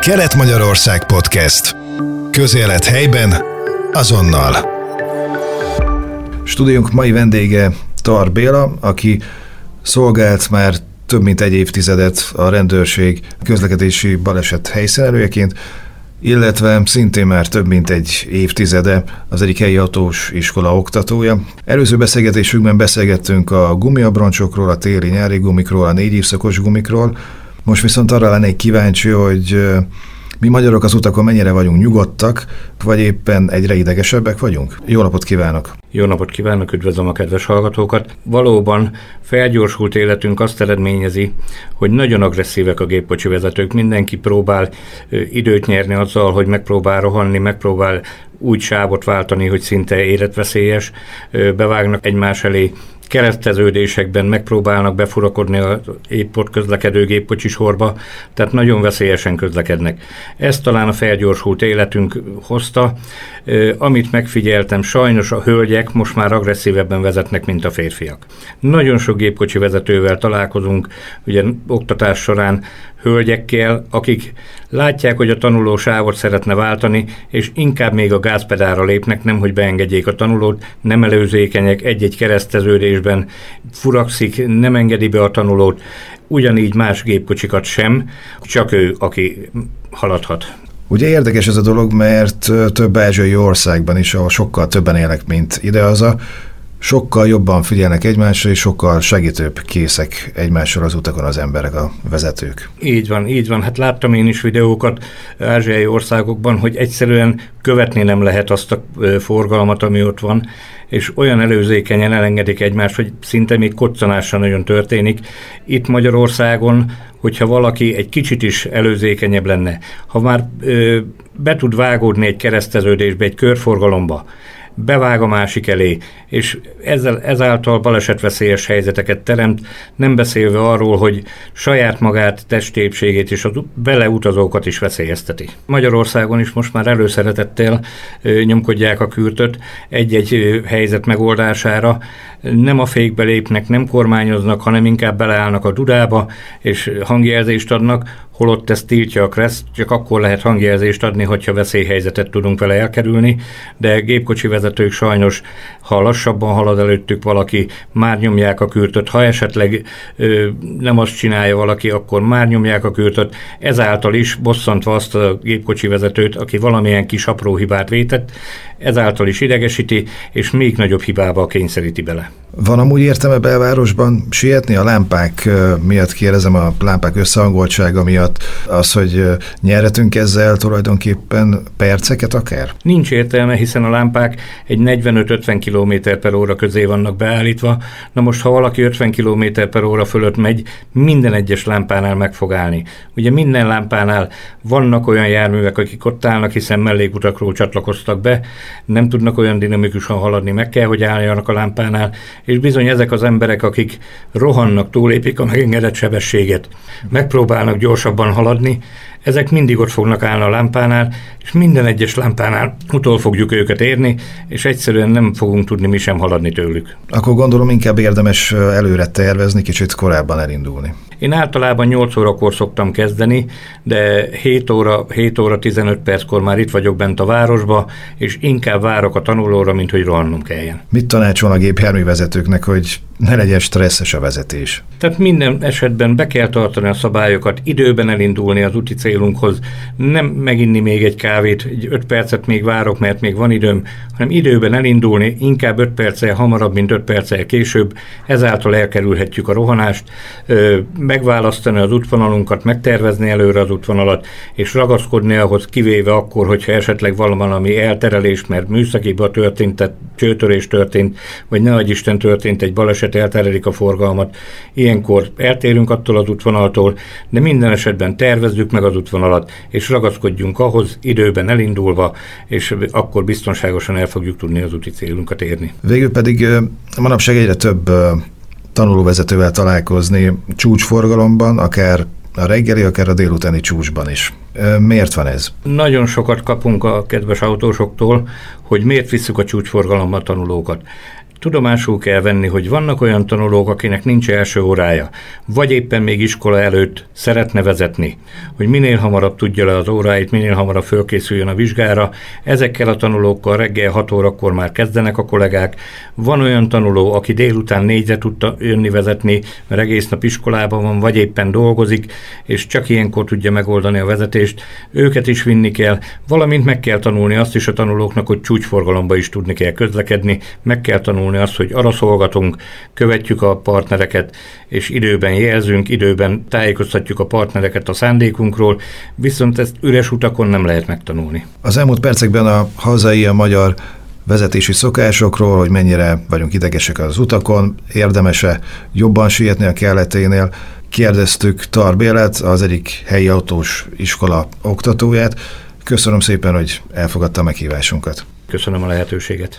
Kelet-Magyarország Podcast. Közélet helyben, azonnal. Stúdiónk mai vendége Tar Béla, aki szolgált már több mint egy évtizedet a rendőrség közlekedési baleset helyszínelőjeként, illetve szintén már több mint egy évtizede az egyik helyi autós iskola oktatója. Előző beszélgetésünkben beszélgettünk a gumiabroncsokról, a téli-nyári gumikról, a négy évszakos gumikról, most viszont arra lennék kíváncsi, hogy mi magyarok az utakon mennyire vagyunk nyugodtak, vagy éppen egyre idegesebbek vagyunk? Jó napot kívánok! Jó napot kívánok, üdvözlöm a kedves hallgatókat! Valóban felgyorsult életünk azt eredményezi, hogy nagyon agresszívek a gépkocsi vezetők. Mindenki próbál időt nyerni azzal, hogy megpróbál rohanni, megpróbál úgy sávot váltani, hogy szinte életveszélyes, bevágnak egymás elé kereszteződésekben megpróbálnak befurakodni a épp ott közlekedő gépkocsi sorba, tehát nagyon veszélyesen közlekednek. Ez talán a felgyorsult életünk hozta. Amit megfigyeltem, sajnos a hölgyek most már agresszívebben vezetnek, mint a férfiak. Nagyon sok gépkocsi vezetővel találkozunk, ugye oktatás során hölgyekkel, akik látják, hogy a tanuló sávot szeretne váltani, és inkább még a gázpedára lépnek, nem hogy beengedjék a tanulót, nem előzékenyek egy-egy kereszteződésben, furakszik, nem engedi be a tanulót, ugyanígy más gépkocsikat sem, csak ő, aki haladhat. Ugye érdekes ez a dolog, mert több ázsiai országban is, ahol sokkal többen élnek, mint idehaza, sokkal jobban figyelnek egymásra, és sokkal segítőbb készek egymással az utakon az emberek, a vezetők. Így van, így van. Hát láttam én is videókat ázsiai országokban, hogy egyszerűen követni nem lehet azt a forgalmat, ami ott van, és olyan előzékenyen elengedik egymást, hogy szinte még koccanásra nagyon történik. Itt Magyarországon, hogyha valaki egy kicsit is előzékenyebb lenne, ha már ö, be tud vágódni egy kereszteződésbe, egy körforgalomba, bevág a másik elé, és ezzel, ezáltal balesetveszélyes helyzeteket teremt, nem beszélve arról, hogy saját magát, testépségét és a beleutazókat is veszélyezteti. Magyarországon is most már előszeretettel nyomkodják a kürtöt egy-egy helyzet megoldására, nem a fékbe lépnek, nem kormányoznak, hanem inkább beleállnak a dudába, és hangjelzést adnak, holott ezt tiltja a KRESZ, csak akkor lehet hangjelzést adni, hogyha veszélyhelyzetet tudunk vele elkerülni, de gépkocsi vezetők sajnos, ha lassabban halad előttük valaki, már nyomják a kürtöt, ha esetleg ö, nem azt csinálja valaki, akkor már nyomják a kürtöt, ezáltal is bosszantva azt a gépkocsi vezetőt, aki valamilyen kis apró hibát vétett, ezáltal is idegesíti, és még nagyobb hibába kényszeríti bele. Van amúgy értelme belvárosban sietni a lámpák miatt, kérdezem a lámpák összehangoltsága miatt, az, hogy nyerhetünk ezzel tulajdonképpen perceket akár? Nincs értelme, hiszen a lámpák egy 45-50 km per óra közé vannak beállítva. Na most, ha valaki 50 km per óra fölött megy, minden egyes lámpánál meg fog állni. Ugye minden lámpánál vannak olyan járművek, akik ott állnak, hiszen mellékutakról csatlakoztak be, nem tudnak olyan dinamikusan haladni, meg kell, hogy álljanak a lámpánál, és bizony ezek az emberek, akik rohannak, túlépik a megengedett sebességet, megpróbálnak gyorsabban haladni, ezek mindig ott fognak állni a lámpánál, és minden egyes lámpánál utol fogjuk őket érni, és egyszerűen nem fogunk tudni mi sem haladni tőlük. Akkor gondolom inkább érdemes előre tervezni, kicsit korábban elindulni. Én általában 8 órakor szoktam kezdeni, de 7 óra, 7 óra 15 perckor már itt vagyok bent a városba, és inkább várok a tanulóra, mint hogy rohannom kelljen. Mit tanácsol a gépjárművezetőknek, hogy ne legyen stresszes a vezetés? Tehát minden esetben be kell tartani a szabályokat, időben elindulni az úti célunkhoz, nem meginni még egy kávét, egy 5 percet még várok, mert még van időm, hanem időben elindulni, inkább 5 perccel hamarabb, mint 5 perccel később, ezáltal elkerülhetjük a rohanást, megválasztani az útvonalunkat, megtervezni előre az útvonalat, és ragaszkodni ahhoz, kivéve akkor, hogyha esetleg valami elterelés, mert műszakiba történt, tehát csőtörés történt, vagy ne Isten történt egy baleset, elterelik a forgalmat. Ilyenkor eltérünk attól az útvonaltól, de minden esetben tervezzük meg az útvonalat, és ragaszkodjunk ahhoz időben elindulva, és akkor biztonságosan el fogjuk tudni az úti célunkat érni. Végül pedig manapság egyre több tanulóvezetővel találkozni csúcsforgalomban, akár a reggeli, akár a délutáni csúcsban is. Miért van ez? Nagyon sokat kapunk a kedves autósoktól, hogy miért visszük a csúcsforgalomba tanulókat. Tudomásul kell venni, hogy vannak olyan tanulók, akinek nincs első órája, vagy éppen még iskola előtt szeretne vezetni, hogy minél hamarabb tudja le az óráit, minél hamarabb fölkészüljön a vizsgára. Ezekkel a tanulókkal reggel 6 órakor már kezdenek a kollégák. Van olyan tanuló, aki délután négyre tudta jönni vezetni, mert egész nap iskolában van, vagy éppen dolgozik, és csak ilyenkor tudja megoldani a vezetést. Őket is vinni kell, valamint meg kell tanulni azt is a tanulóknak, hogy csúcsforgalomba is tudni kell közlekedni, meg kell tanulni azt, hogy arra szolgatunk, követjük a partnereket, és időben jelzünk, időben tájékoztatjuk a partnereket a szándékunkról, viszont ezt üres utakon nem lehet megtanulni. Az elmúlt percekben a hazai, a magyar vezetési szokásokról, hogy mennyire vagyunk idegesek az utakon, érdemese jobban sietni a kelleténél. Kérdeztük Tarbélet, az egyik helyi autós iskola oktatóját. Köszönöm szépen, hogy elfogadta a meghívásunkat. Köszönöm a lehetőséget.